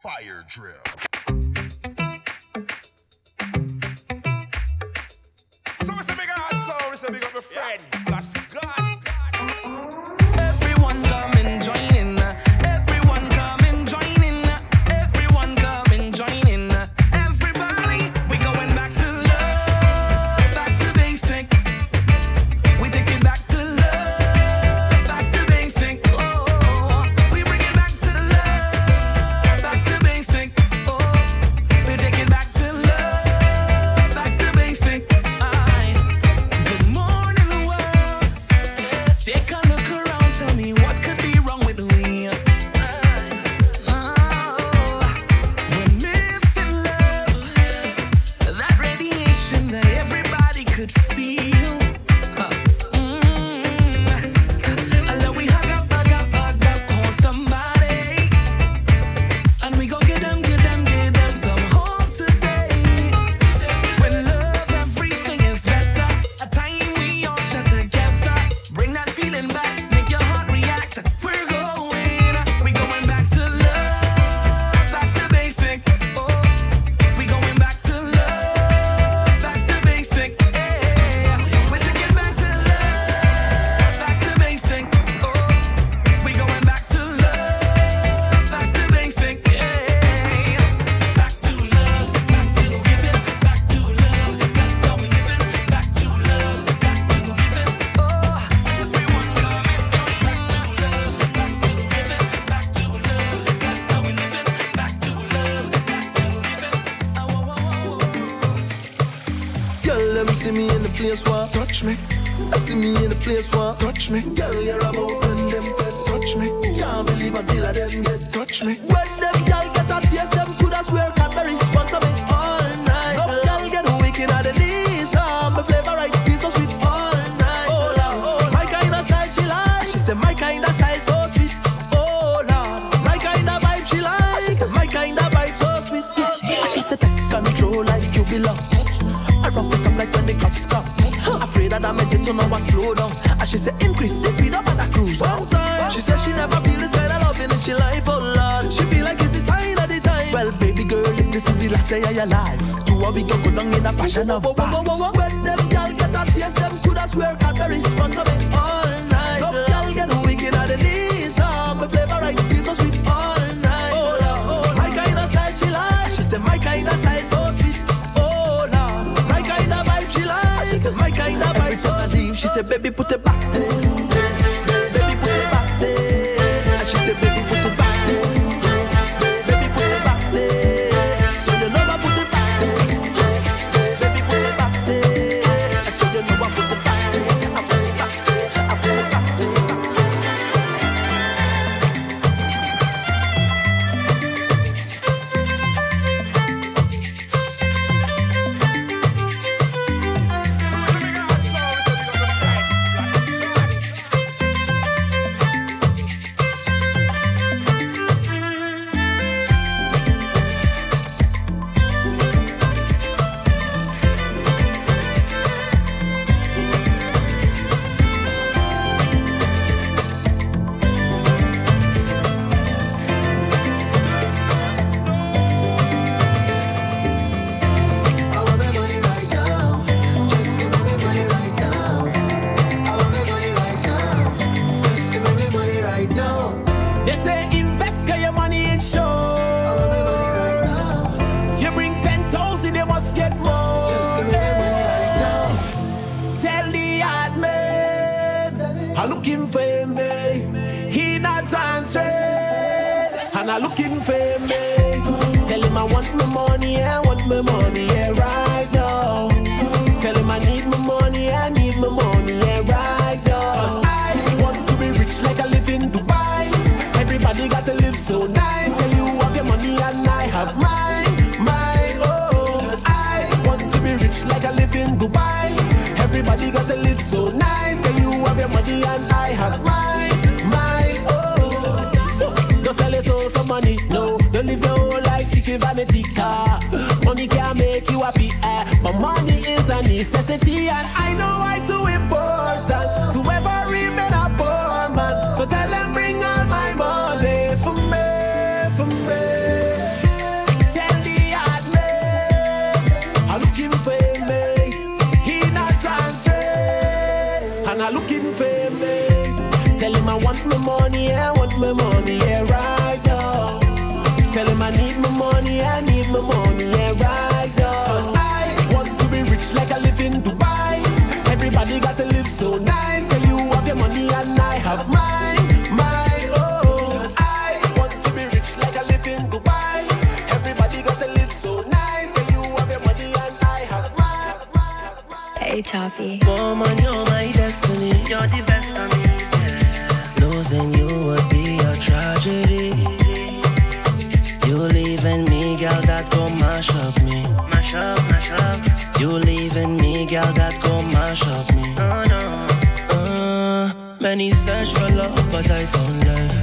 Fire drill. So we say big up, so we say big up my friend. Gosh, me. Girl, you're about when them fed touch me. Can't believe until I them get touch me. When them girl get a taste, them coulda swear Cadbury sponsor me all night. No girl get wicked at the knees. Ah, my flavor right feels so sweet all night. Oh Lord, my kind of style she like. She said my kind of style so sweet. Oh Lord, my kind of vibe she like. She said my kind of vibe so sweet. She said take control like you belong. I rough it up like when the cops come. Afraid that I made it, so now I slow down. She said, increase the speed up and I cruise down time. She said she never feel this kind of loving in she life, oh Lord. She feel like it's the sign of the time. Well, baby girl, if this is the last day of your life, two of we can go down in a passion of. When them girl get a taste, them coulda swear Cadbury sponsor me They say invest, get your money in show. I want my money right. You bring 10,000, you must get more. Just give me right now. Tell the hard man, I'm looking for me. He not stress, and I'm looking for me. Tell him I want my money, I want my money, yeah, right now. Tell him I need so nice. Can you have your money and I have mine, mine, oh. I want to be rich like I live in Dubai. Everybody got to live so nice. Can you have your money and I have mine, mine, oh. Don't sell your soul for money, no. Don't live your whole life seeking vanity car. Money can't make you happy, eh? but money is a necessity, and I know why too important happy. Woman, you're my destiny. You're the best of me. Losing you would be a tragedy. You leaving me, girl, that go mash up me. Mash up, mash up. You leaving me, girl, that go mash up me. Oh no. Uh, many search for love, but I found life.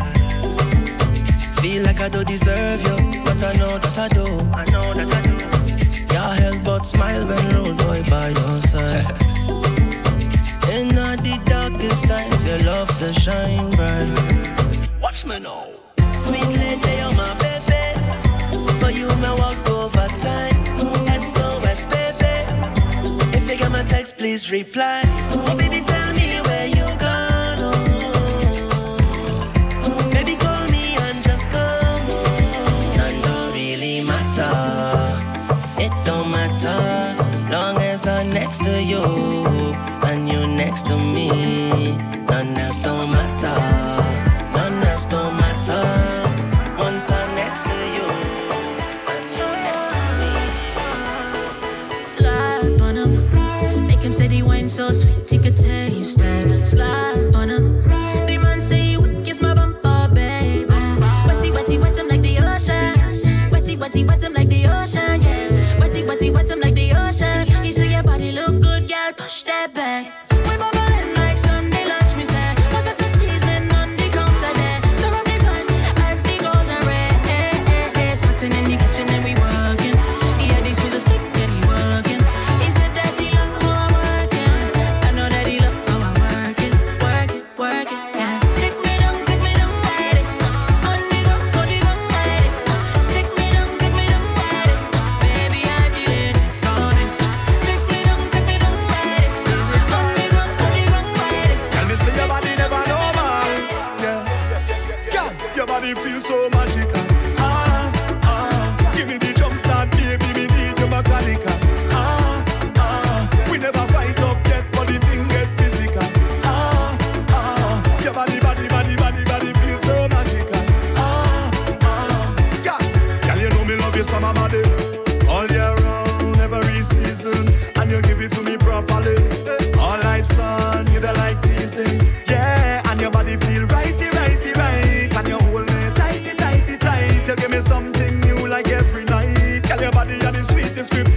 Feel like I don't deserve you, but I know that I do. I know that I do. Your help but smile when road boy by your side. your love to shine bright. Watch me now. Sweet lady, you're my baby. For you, my walk over time. SOS, baby. If you get my text, please reply. Oh, baby, tell me where you oh. Baby, call me and just come oh. home. Really matter. It don't matter. Long as I'm next to you and you next to me ganas, my todo.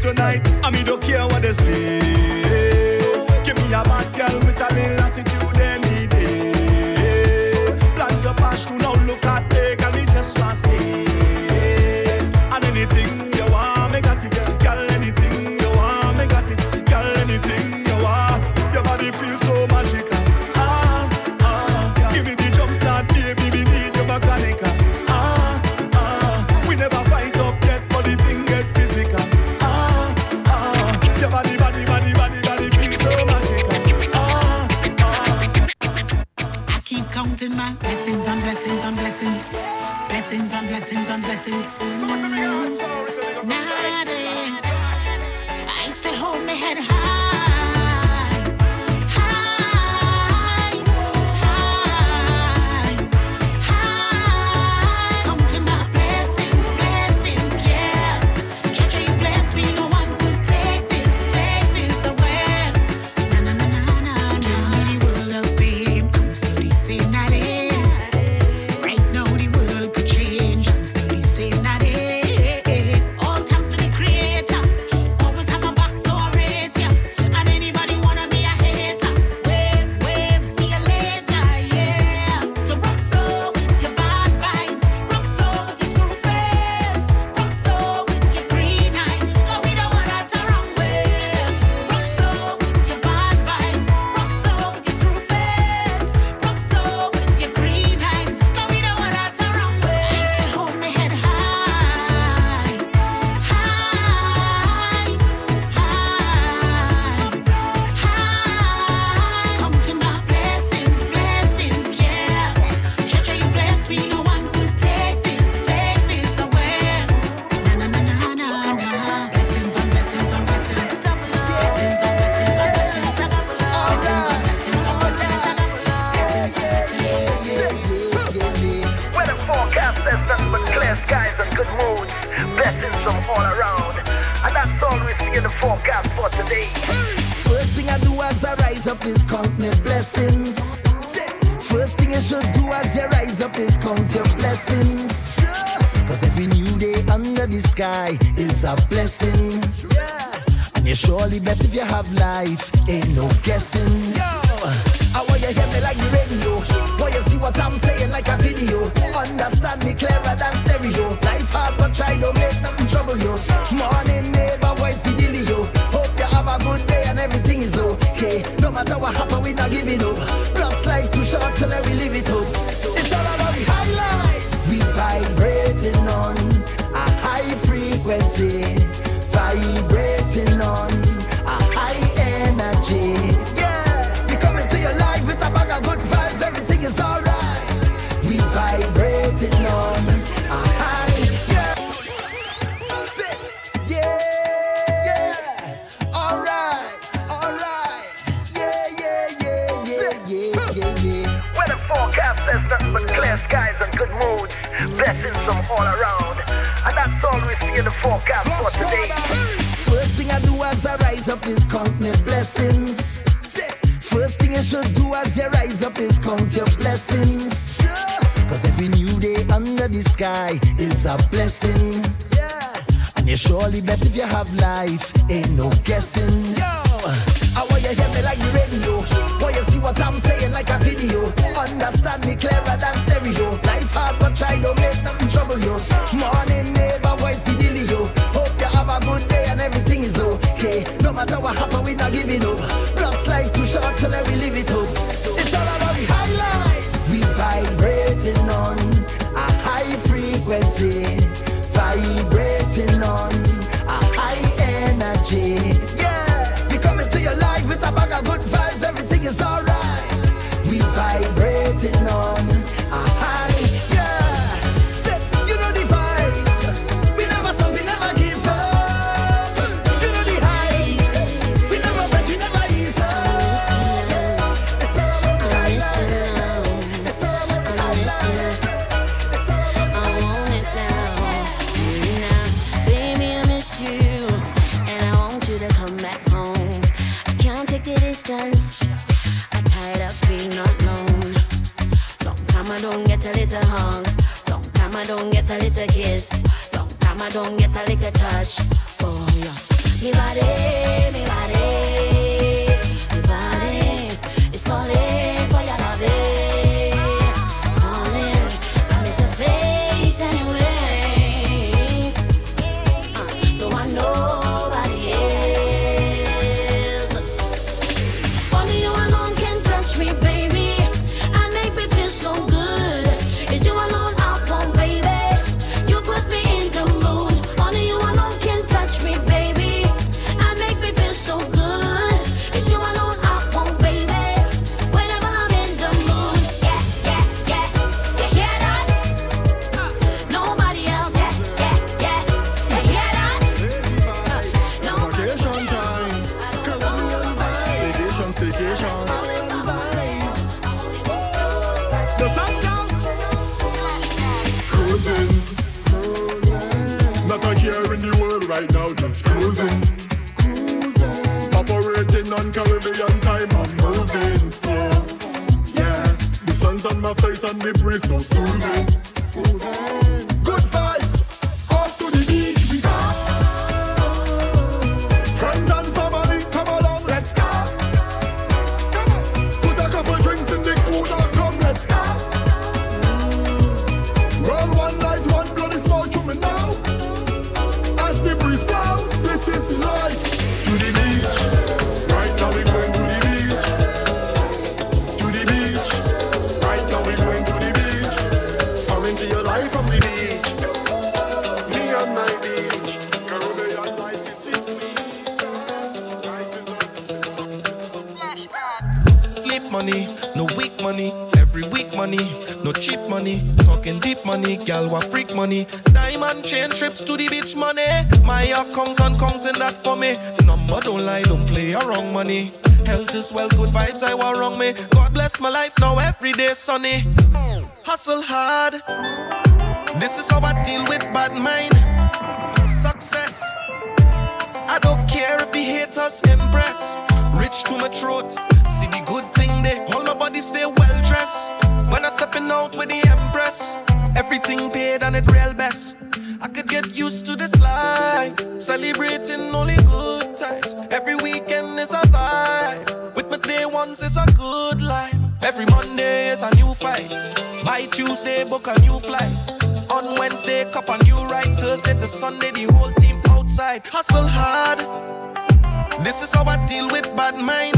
tonight. I me mean, don't care what they say. you should do as you rise up is count your blessings. Cause every new day under the sky is a blessing. And you're surely best if you have life, ain't no guessing. I want you hear me like the radio. Want you see what I'm saying like a video. Understand me clearer than stereo. Life hard but try don't make nothing trouble you. Morning neighbor, voice the dealio. Hope you have a good day and everything is okay. No matter what happen, we not giving up. I don't get sunny. Hustle hard. This is how I deal with bad mind. Success. I don't care if the haters impress. Rich to my throat. See the good thing they hold my body stay well dressed. When I stepping out with the empress, everything paid and it real best. I could get used to this life, celebrating only good times. Every weekend is a vibe. With my day ones, it's a good life. Every Monday. Tuesday, book a new flight. On Wednesday, cup a new ride. Thursday to Sunday, the whole team outside. Hustle hard. This is how I deal with bad mind.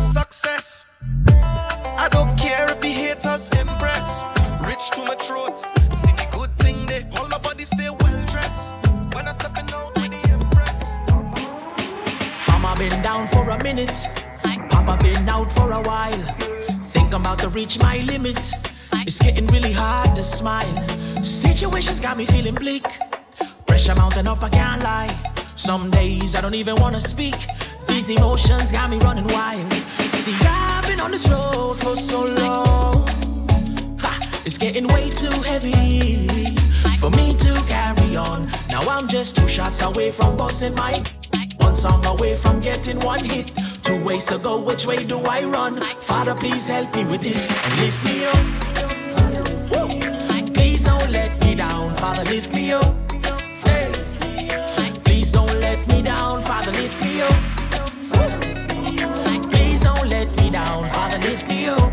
Success. I don't care if the haters impress. Rich to my throat. See the good thing there. All my body stay well dressed. When I stepping out with the empress. Mama been down for a minute. Papa been out for a while. Think I'm about to reach my limits. It's getting really hard to smile. Situations got me feeling bleak. Pressure mounting up, I can't lie. Some days I don't even wanna speak. These emotions got me running wild. See, I've been on this road for so long. Ha, it's getting way too heavy for me to carry on. Now I'm just two shots away from busting my one song away from getting one hit. Two ways to go, which way do I run? Father, please help me with this lift me up. Please don't let me down, Father, lift me up. Hey. Please don't let me down, Father, lift me up. Please don't let me down, Father, lift me up.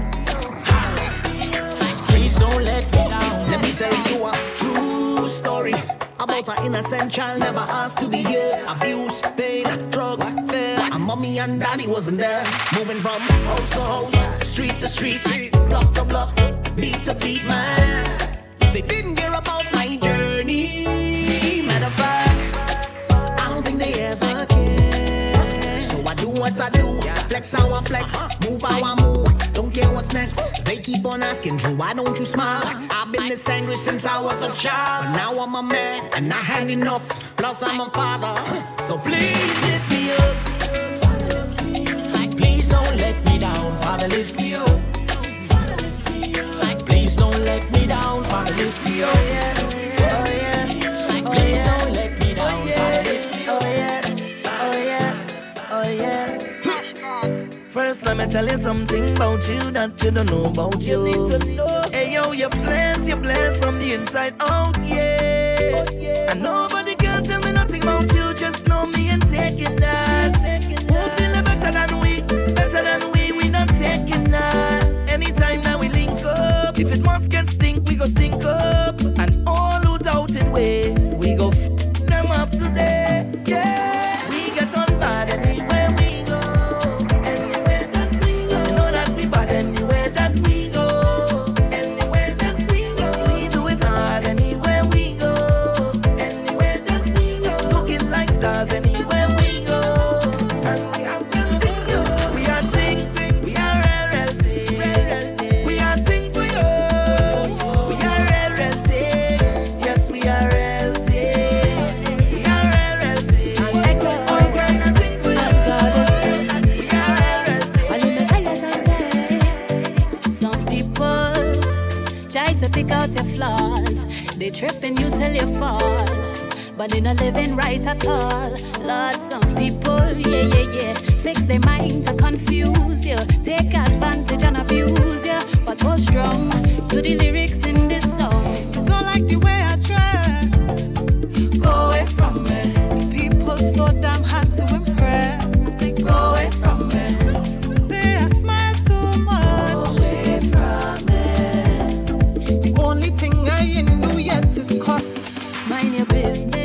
Please don't let me down. Let me tell you a true story about an innocent child never asked to be here. Abuse, pain, drugs, fear. And mommy and daddy wasn't there. Moving from house to house, street to street, block to block, beat to beat, man. They didn't care about my journey. Matter of fact, I don't think they ever cared. So I do what I do, flex how I flex, move how I move. What's next. They keep on asking, Drue, why don't you smile? I've been this angry since I was a child. But now I'm a man, and I had enough. Plus I'm a father, so please lift me up. Please don't let me down, Father, lift me up. Please don't let me down, Father, lift me up. Let me tell you something about you that you don't know about you. Hey yo, you're blessed, you're blessed from the inside out, yeah. And nobody can tell me nothing about you, just know me and taking that. Who fall. But they're not living right at all. Lord, some people, yeah, yeah, yeah, fix their mind to confuse you, take advantage and abuse you. But hold strong to the lyrics business.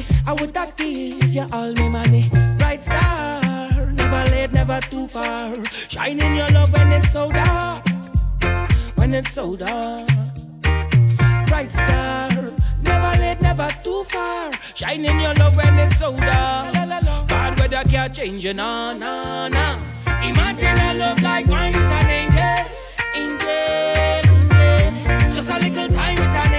I would not give you all my money. Bright star, never late, never too far. Shining your love when it's so dark. When it's so dark. Bright star, never late, never too far. Shining your love when it's so dark. Bad weather can't change you, nah, nah, nah. Imagine a love like wine with an angel. Angel, angel. Just a little time with an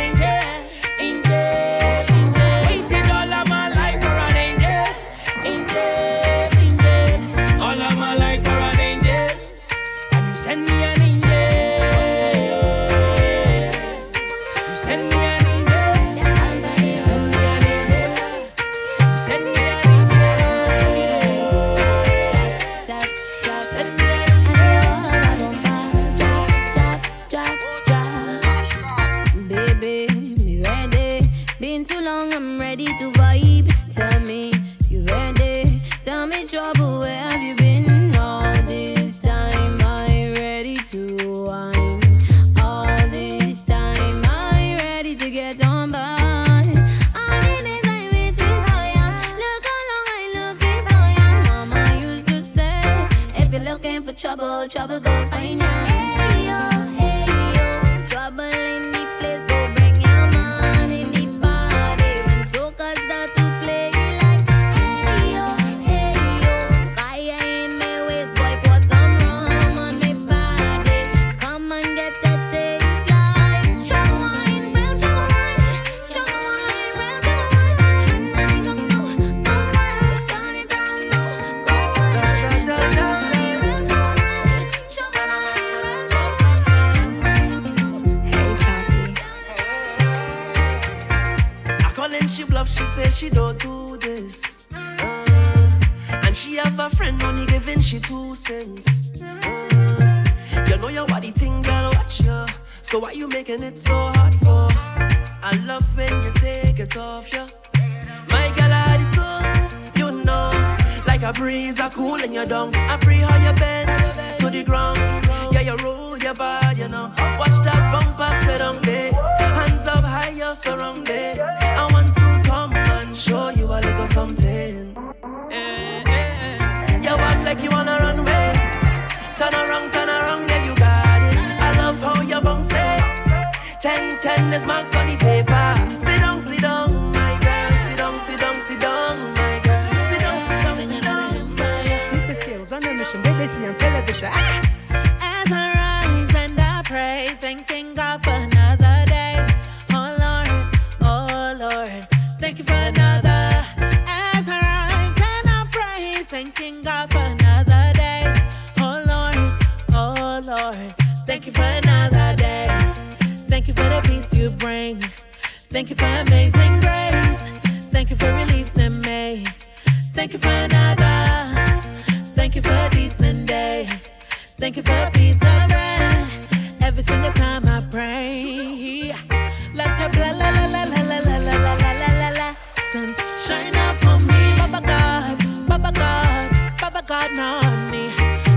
waiting on me.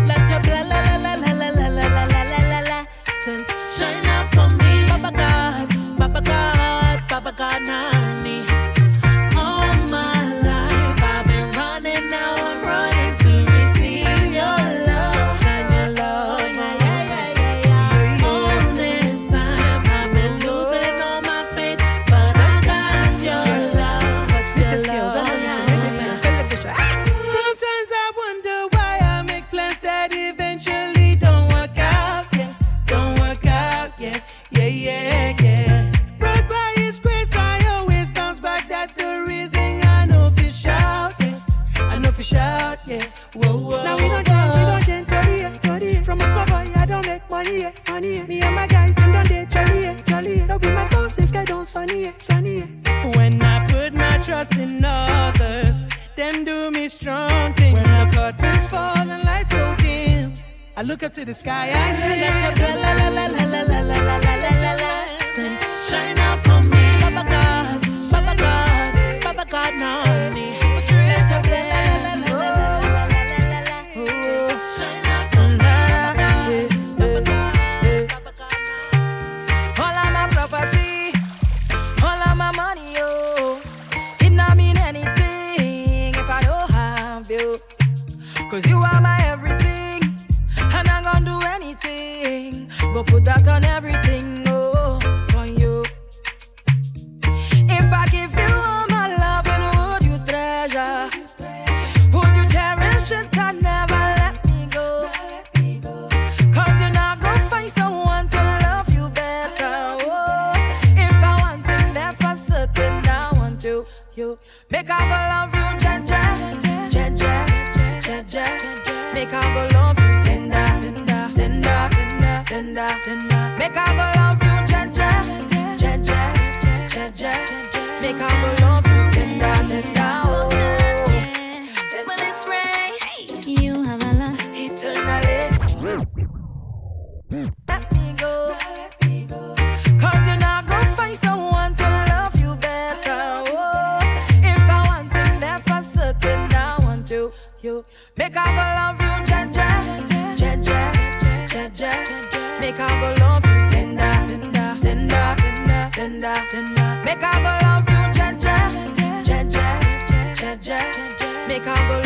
Let your blah shine up on me, Baba God, Baba God, Baba God now. you. Make I go love you, cha cha, cha cha, cha cha. Make I go love you, tender, tender, tender, tender, tender. Make I go love you, cha cha, cha cha, cha cha. Make I go love. can't believe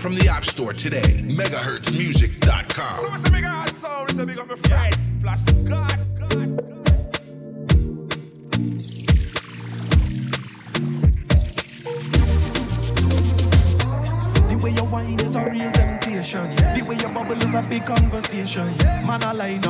from the App Store today. MegahertzMusic.com. The way your wine is a real temptation. The way your bubble is a big conversation. Man, I line up.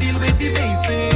estilo baby bem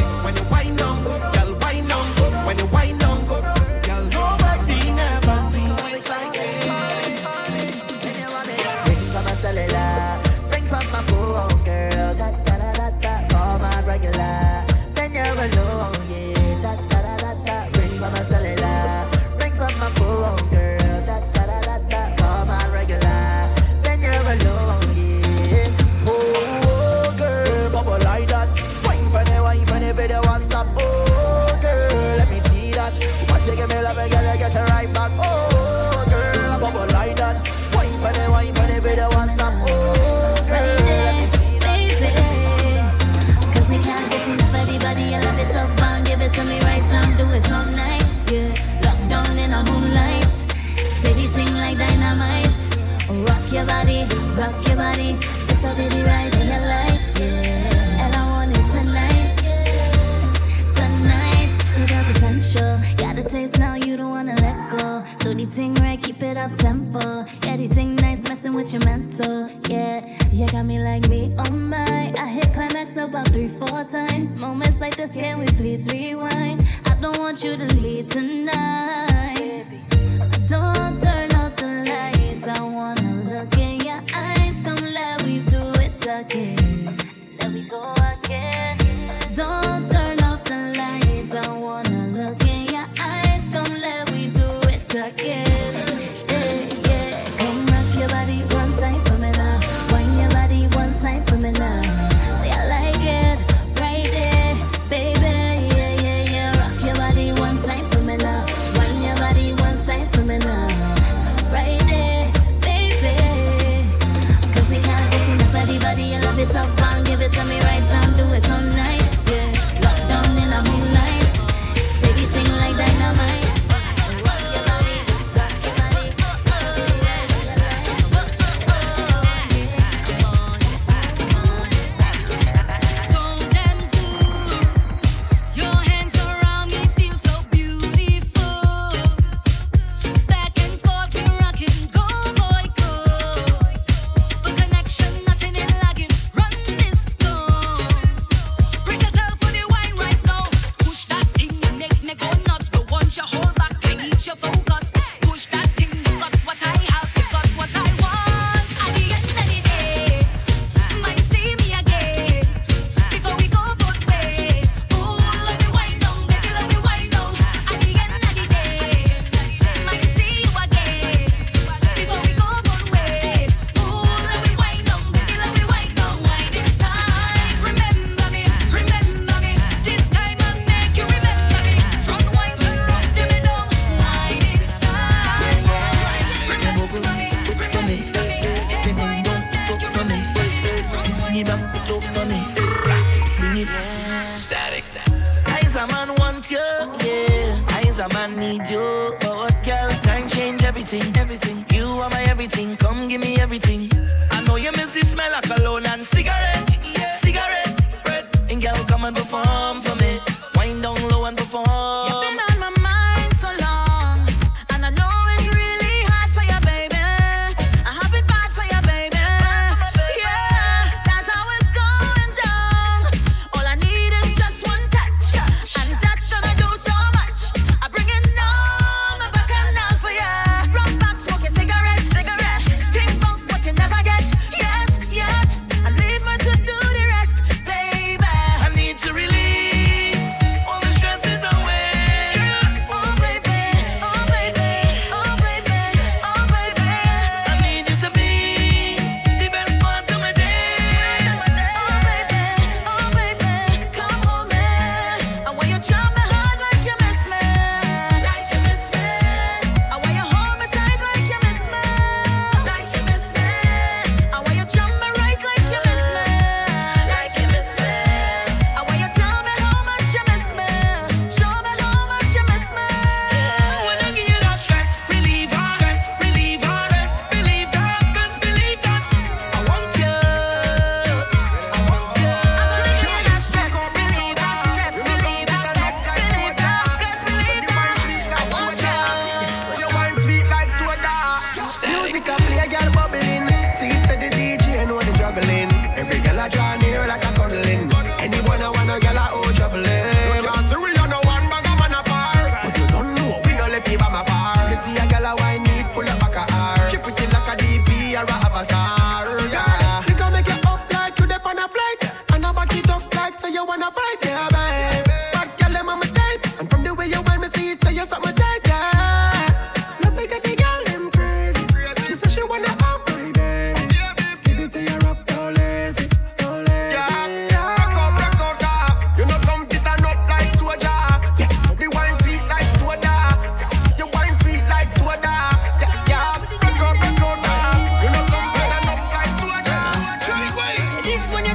like this, can we please rewind? I don't want you to leave tonight.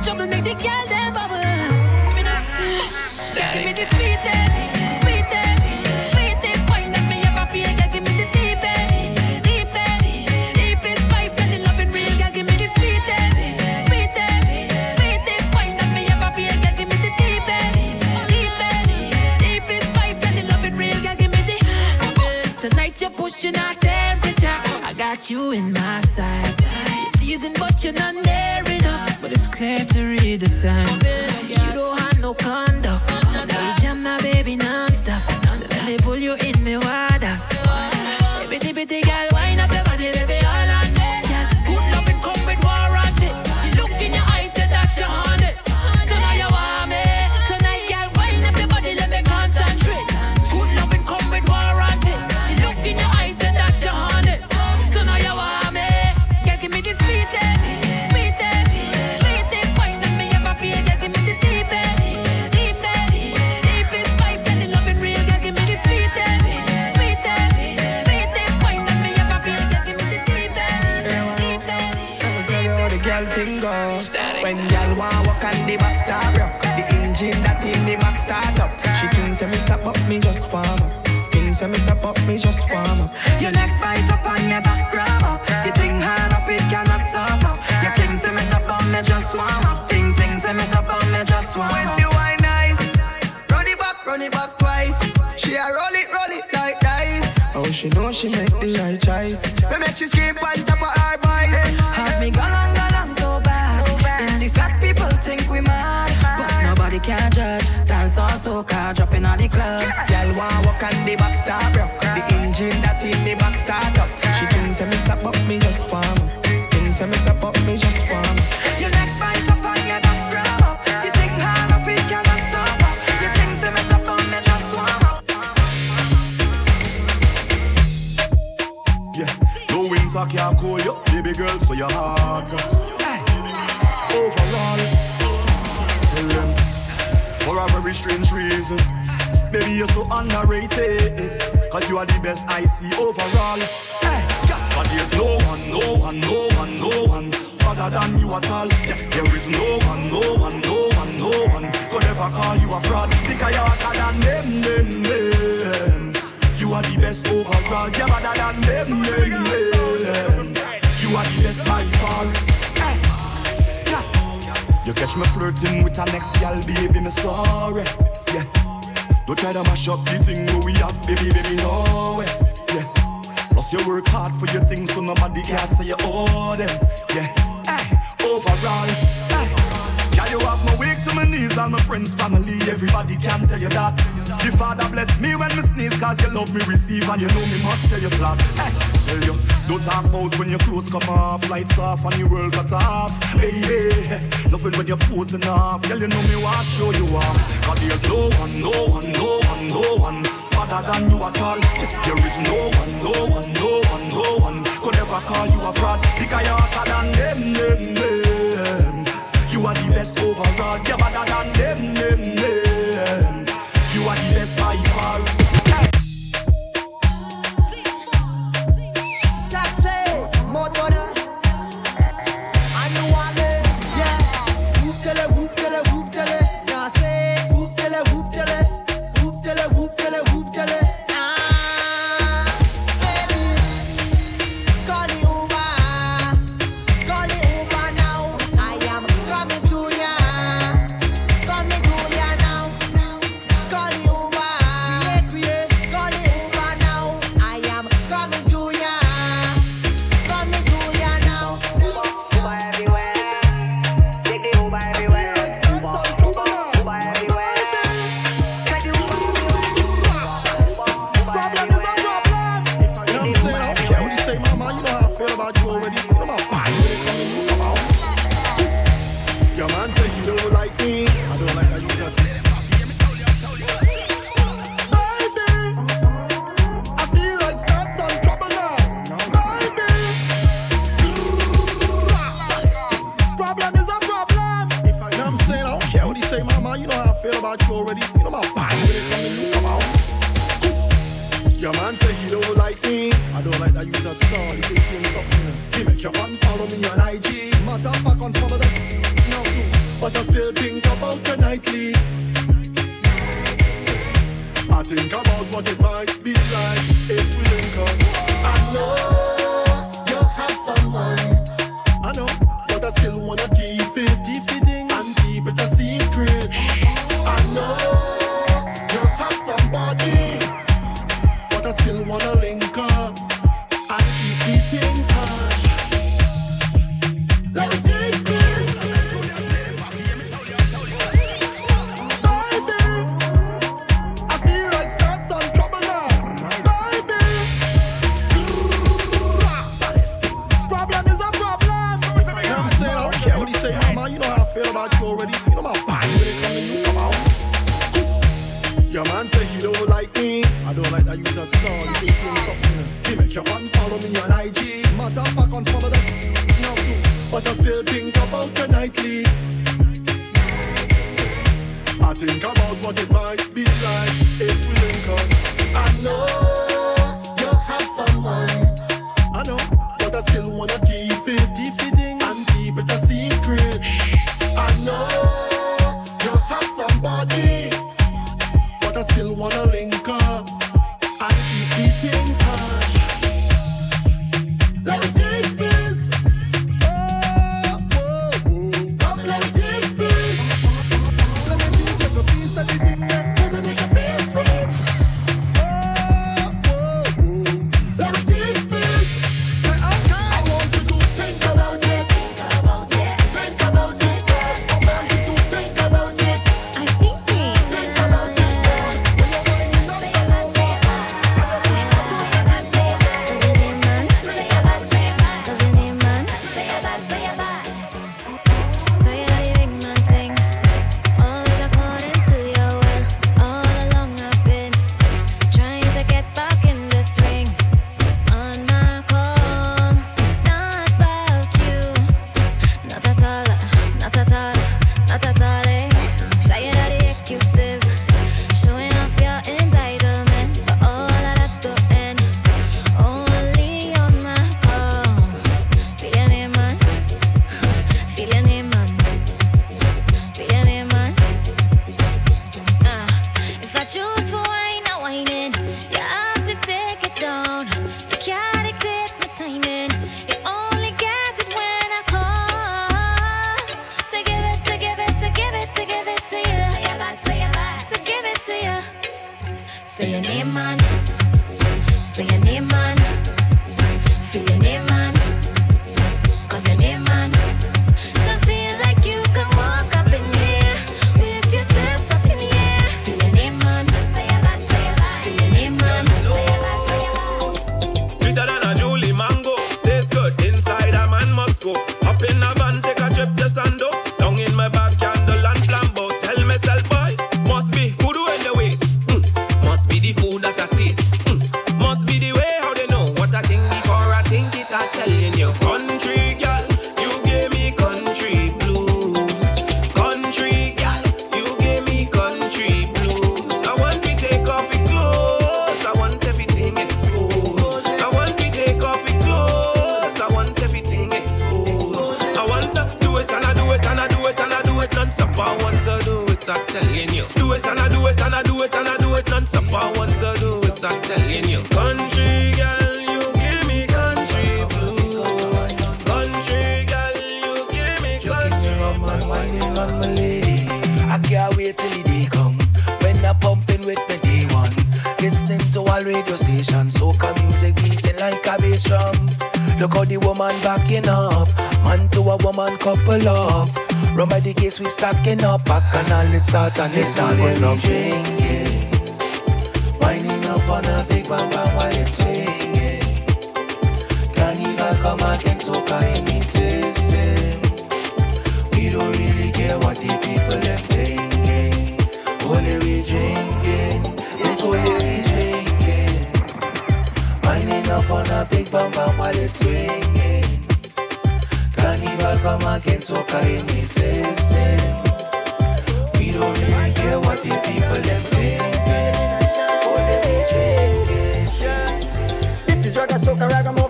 trouble, make the girl them bubble. Give me the sweetest, sweetest, sweetest wine that ever feel. Girl, give me the deepest, deepest, deepest vibe. Loving real. Girl, give me the sweetest, sweetest, sweetest wine that ever feel. Girl, give me the deepest, deepest, deepest vibe. Loving real. Girl, give me the. Tonight you're pushing our temperature. I got you in my sights. Season, but you're not there clear to read the signs. You don't have no conduct. Now you jam now, baby, non-stop. Let me pull you in me water. Bitty bitty girl, wind up your she make the right choice. Me make she scream on top of her voice. Have me gone on, gone on so bad. And the fat people think we mad. But nobody can judge. Dance all soca, dropping on the club. Girl want walk on the back start rock. The engine that in the back start up. She thinks me stop up, me just up. Thinks me stop baby girl, so your heart out. Overall, tell them for a very strange reason, baby you're so underrated. Cause you are the best I see overall. Hey, but there's no one, no one, no one, no one other than you at all. Yeah, there is no one, no one, no one, no one could ever call you a fraud because you're hotter than them, them, them. You are the best overall. You're better than them, them, them. You by far. Hey, yeah. You catch me flirting with our next gal, baby, me sorry. Yeah. Don't try to mash up the thing we have, baby, baby, no way. Yeah. Plus you work hard for your things, so nobody can say you owe them. Yeah. Hey, overall. Hey. Yeah, you have my wake to my knees, all my friends, family, everybody can tell you that. The Father bless me when me sneeze, cause you love me receive, and you know me must tell you flat. Hey, tell you, don't talk about when your clothes come off, lights off, and your world cut off. Hey, hey, nothing when you're posing off, girl, you know me want show you off. Cause there's no one, no one, no one, no one other than you at all. There is no one, no one, no one, no one could ever call you a fraud because you're hotter than them, them, them. You are the best overall. You're better than them, them, them. Follow me on IG. Matter of fact, that no too. But I still think about tonight. nightly. I think about what it might be like if we link up. I know you have someone. I know, but I still wanna keep. dancing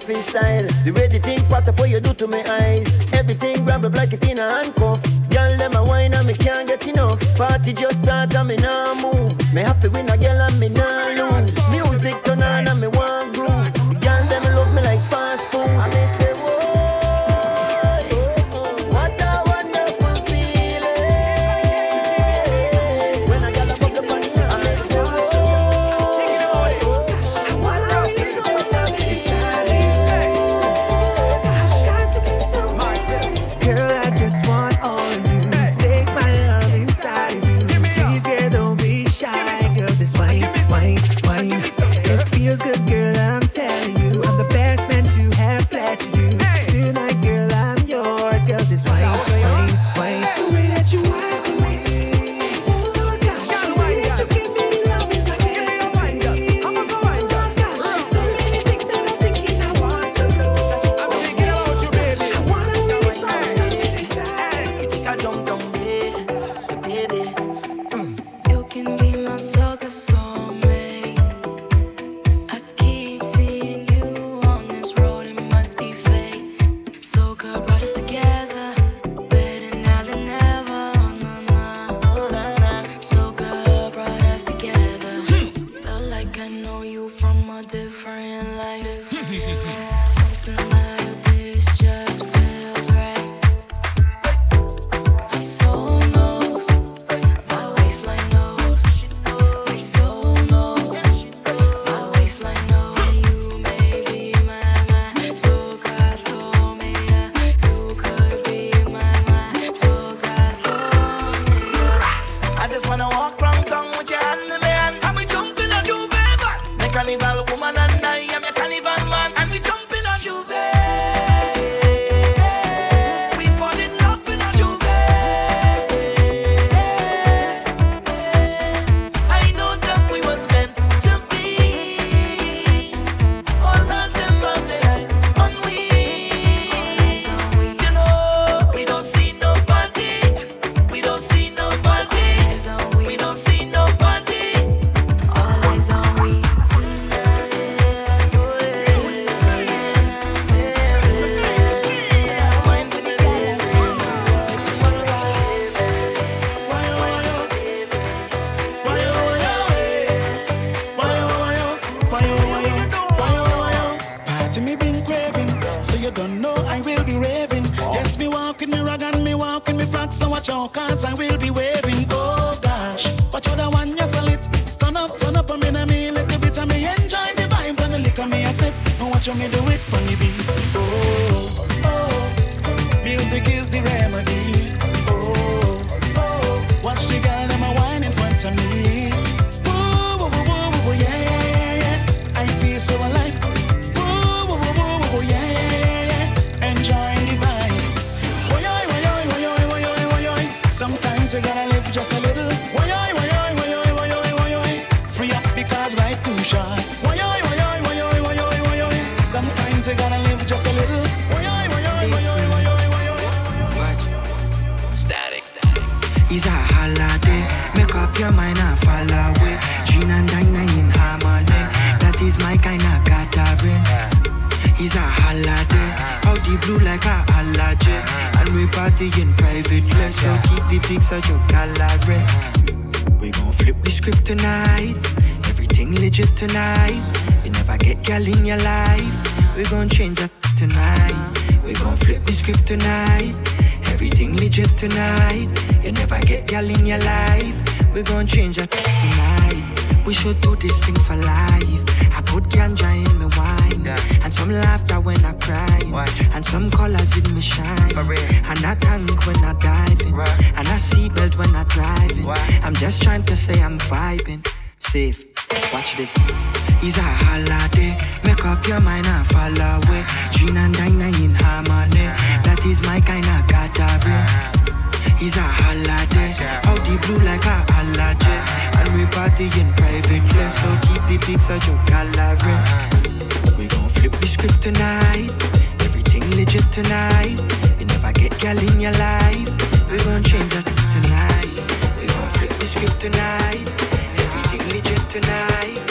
freestyle. The way the thing fat up what you do to my eyes. Everything grab up like it in a handcuff. Girl, let me wine and me can't get enough. Party just start and me now move. Me have to win a cannibal woman script tonight. Everything legit tonight. You never get gal in your life. We gon' change up tonight. We gon' flip the script tonight. Everything legit tonight. You never get gal in your life. We gon' change up tonight. We should do this thing for life. I put ganja in my wine. And some laughter when I cry. And some colors in me shine. And I tank when I dive in. And I seatbelt when I driving. I'm just trying to say I'm vibing. Safe. Watch this. It's a holiday. Make up your mind and fall away. Gin and dine in harmony. That is my kind of gathering. It's a holiday. Out the blue like a allergy. And we party in private place. So keep the pics at your gallery. Flip the script tonight. Everything legit tonight. You never get gal in your life. We gon' change that tonight. We gon' flip the script tonight. Everything legit tonight.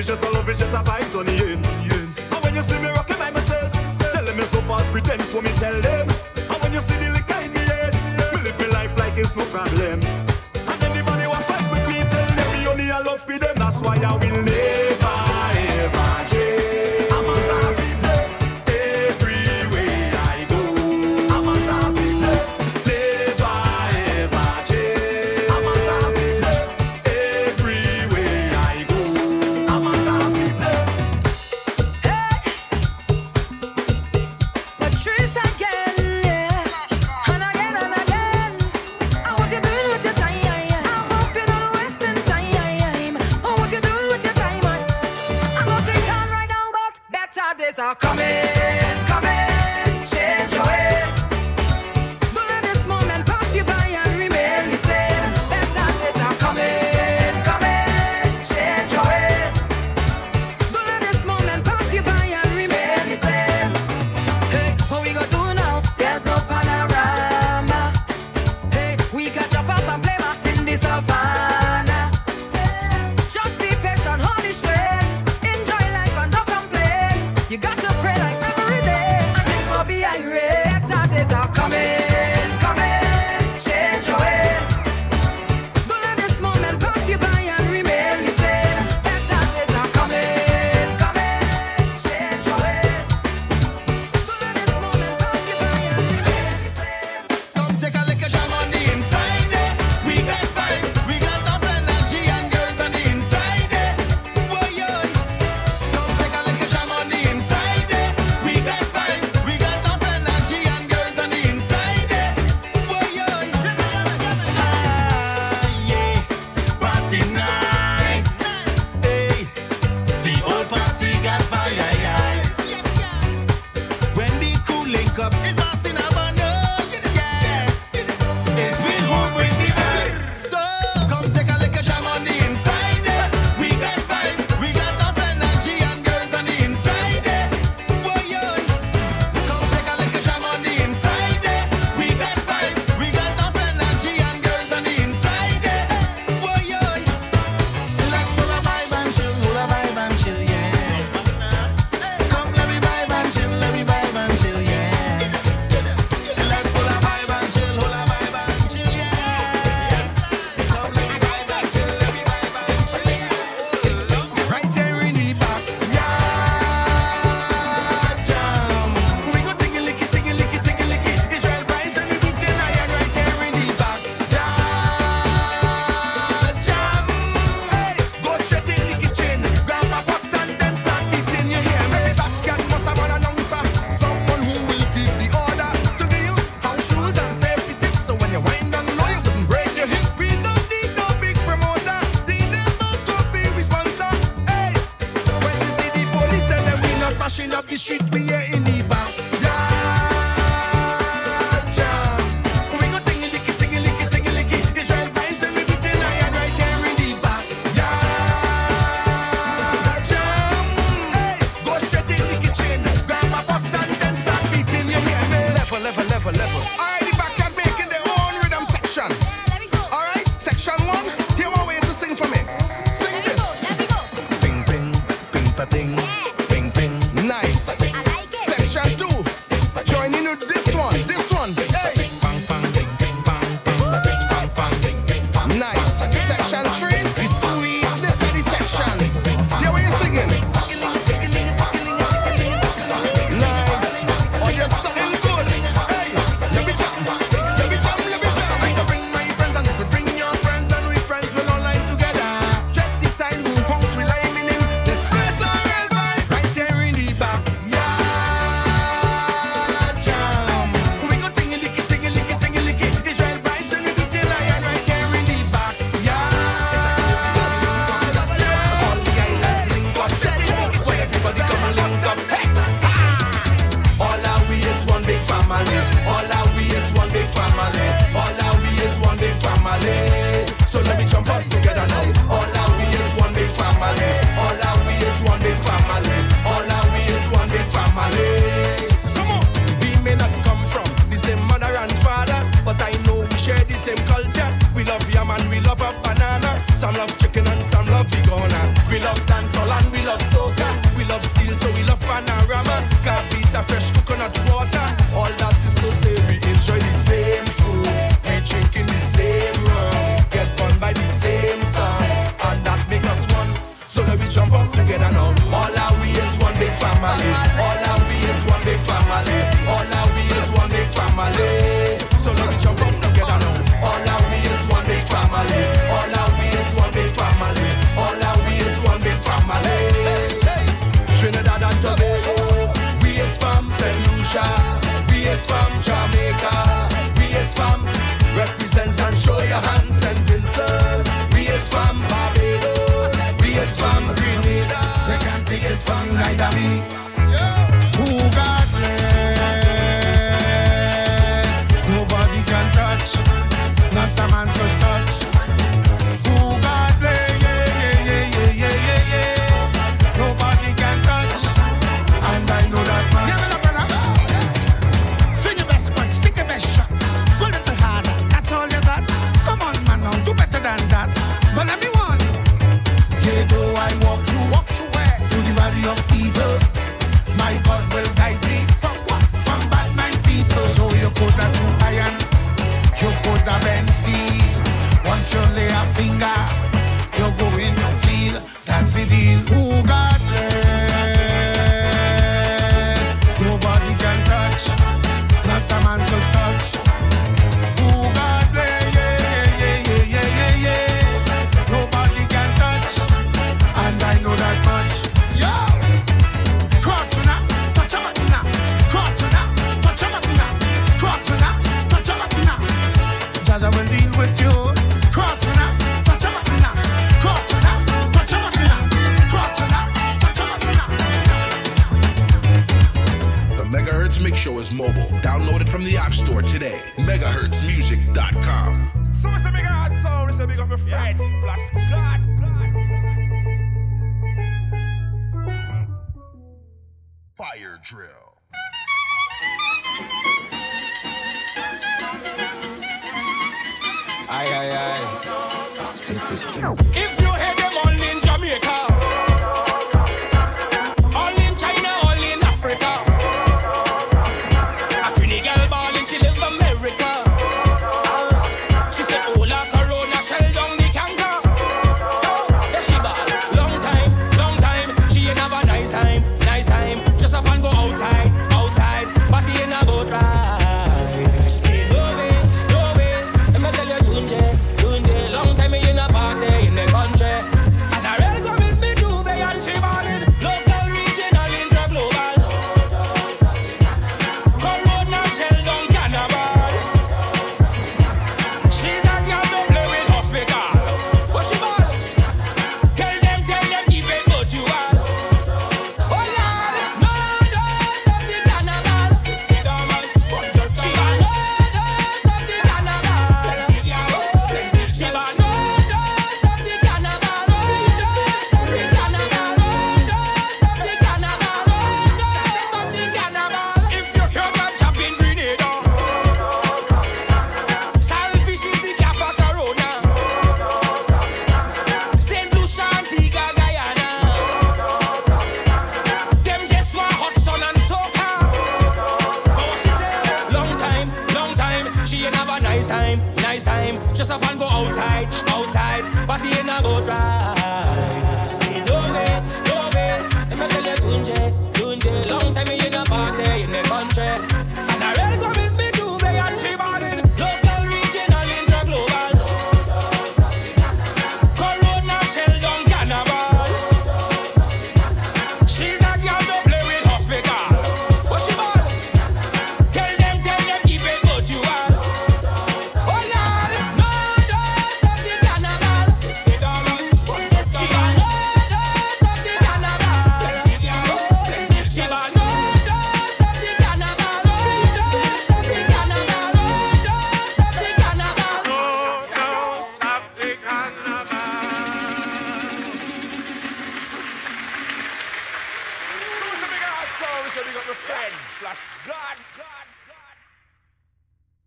It's just a love, it's just a vibes on the ends.